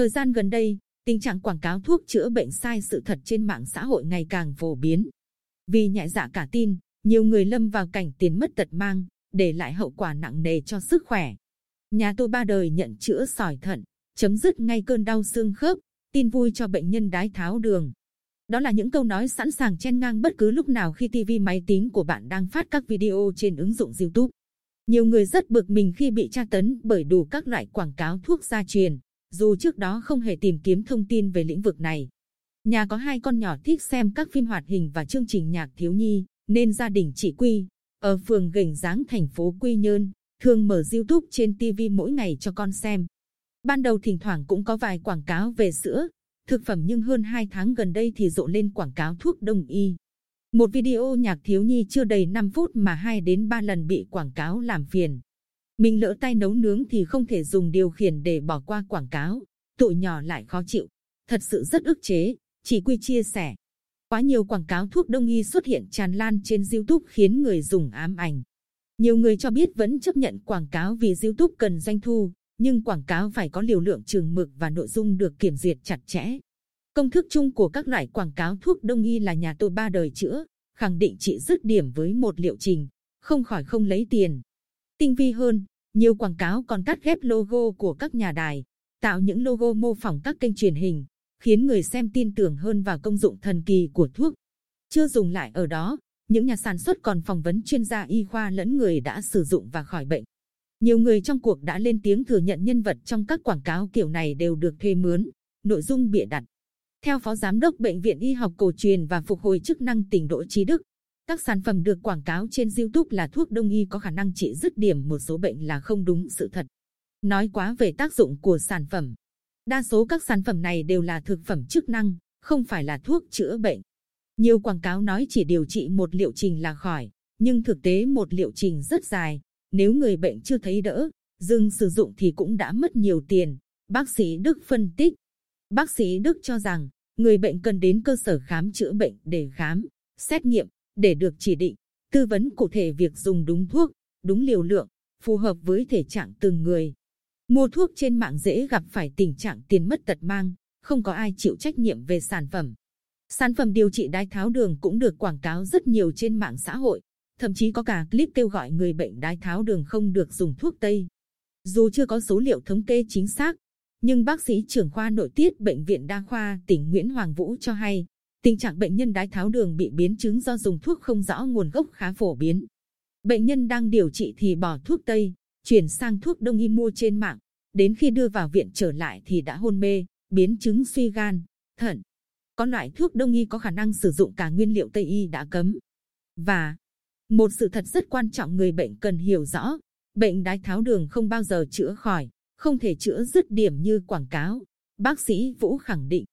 Thời gian gần đây, tình trạng quảng cáo thuốc chữa bệnh sai sự thật trên mạng xã hội ngày càng phổ biến. Vì nhẹ dạ cả tin, nhiều người lâm vào cảnh tiền mất tật mang, để lại hậu quả nặng nề cho sức khỏe. Nhà tôi ba đời nhận chữa sỏi thận, chấm dứt ngay cơn đau xương khớp, tin vui cho bệnh nhân đái tháo đường. Đó là những câu nói sẵn sàng chen ngang bất cứ lúc nào khi TV máy tính của bạn đang phát các video trên ứng dụng YouTube. Nhiều người rất bực mình khi bị tra tấn bởi đủ các loại quảng cáo thuốc gia truyền, dù trước đó không hề tìm kiếm thông tin về lĩnh vực này. Nhà có hai con nhỏ thích xem các phim hoạt hình và chương trình nhạc thiếu nhi, nên gia đình chị Quy, ở phường Gành Giáng thành phố Quy Nhơn, thường mở YouTube trên TV mỗi ngày cho con xem. Ban đầu thỉnh thoảng cũng có vài quảng cáo về sữa, thực phẩm nhưng hơn 2 tháng gần đây thì rộ lên quảng cáo thuốc đông y. Một video nhạc thiếu nhi chưa đầy 5 phút mà 2 đến 3 lần bị quảng cáo làm phiền. Mình lỡ tay nấu nướng thì không thể dùng điều khiển để bỏ qua quảng cáo, tụi nhỏ lại khó chịu. Thật sự rất ức chế, chỉ quy chia sẻ. Quá nhiều quảng cáo thuốc đông y xuất hiện tràn lan trên YouTube khiến người dùng ám ảnh. Nhiều người cho biết vẫn chấp nhận quảng cáo vì YouTube cần doanh thu, nhưng quảng cáo phải có liều lượng trường mực và nội dung được kiểm duyệt chặt chẽ. Công thức chung của các loại quảng cáo thuốc đông y là nhà tôi ba đời chữa, khẳng định trị dứt điểm với một liệu trình, không khỏi không lấy tiền. Tinh vi hơn, nhiều quảng cáo còn cắt ghép logo của các nhà đài, tạo những logo mô phỏng các kênh truyền hình, khiến người xem tin tưởng hơn vào công dụng thần kỳ của thuốc. Chưa dùng lại ở đó, những nhà sản xuất còn phỏng vấn chuyên gia y khoa lẫn người đã sử dụng và khỏi bệnh. Nhiều người trong cuộc đã lên tiếng thừa nhận nhân vật trong các quảng cáo kiểu này đều được thuê mướn, nội dung bịa đặt. Theo Phó Giám đốc Bệnh viện Y học cổ truyền và phục hồi chức năng tỉnh Đỗ Trí Đức, các sản phẩm được quảng cáo trên YouTube là thuốc đông y có khả năng trị dứt điểm một số bệnh là không đúng sự thật. Nói quá về tác dụng của sản phẩm. Đa số các sản phẩm này đều là thực phẩm chức năng, không phải là thuốc chữa bệnh. Nhiều quảng cáo nói chỉ điều trị một liệu trình là khỏi, nhưng thực tế một liệu trình rất dài. Nếu người bệnh chưa thấy đỡ, dừng sử dụng thì cũng đã mất nhiều tiền. Bác sĩ Đức phân tích. Bác sĩ Đức cho rằng, người bệnh cần đến cơ sở khám chữa bệnh để khám, xét nghiệm, để được chỉ định, tư vấn cụ thể việc dùng đúng thuốc, đúng liều lượng, phù hợp với thể trạng từng người. Mua thuốc trên mạng dễ gặp phải tình trạng tiền mất tật mang, không có ai chịu trách nhiệm về sản phẩm. Sản phẩm điều trị đái tháo đường cũng được quảng cáo rất nhiều trên mạng xã hội, thậm chí có cả clip kêu gọi người bệnh đái tháo đường không được dùng thuốc Tây. Dù chưa có số liệu thống kê chính xác, nhưng bác sĩ trưởng khoa nội tiết bệnh viện đa khoa tỉnh Nguyễn Hoàng Vũ cho hay, tình trạng bệnh nhân đái tháo đường bị biến chứng do dùng thuốc không rõ nguồn gốc khá phổ biến. Bệnh nhân đang điều trị thì bỏ thuốc Tây, chuyển sang thuốc đông y mua trên mạng, đến khi đưa vào viện trở lại thì đã hôn mê, biến chứng suy gan, thận. Có loại thuốc đông y có khả năng sử dụng cả nguyên liệu Tây y đã cấm. Và một sự thật rất quan trọng người bệnh cần hiểu rõ, bệnh đái tháo đường không bao giờ chữa khỏi, không thể chữa dứt điểm như quảng cáo. Bác sĩ Vũ khẳng định.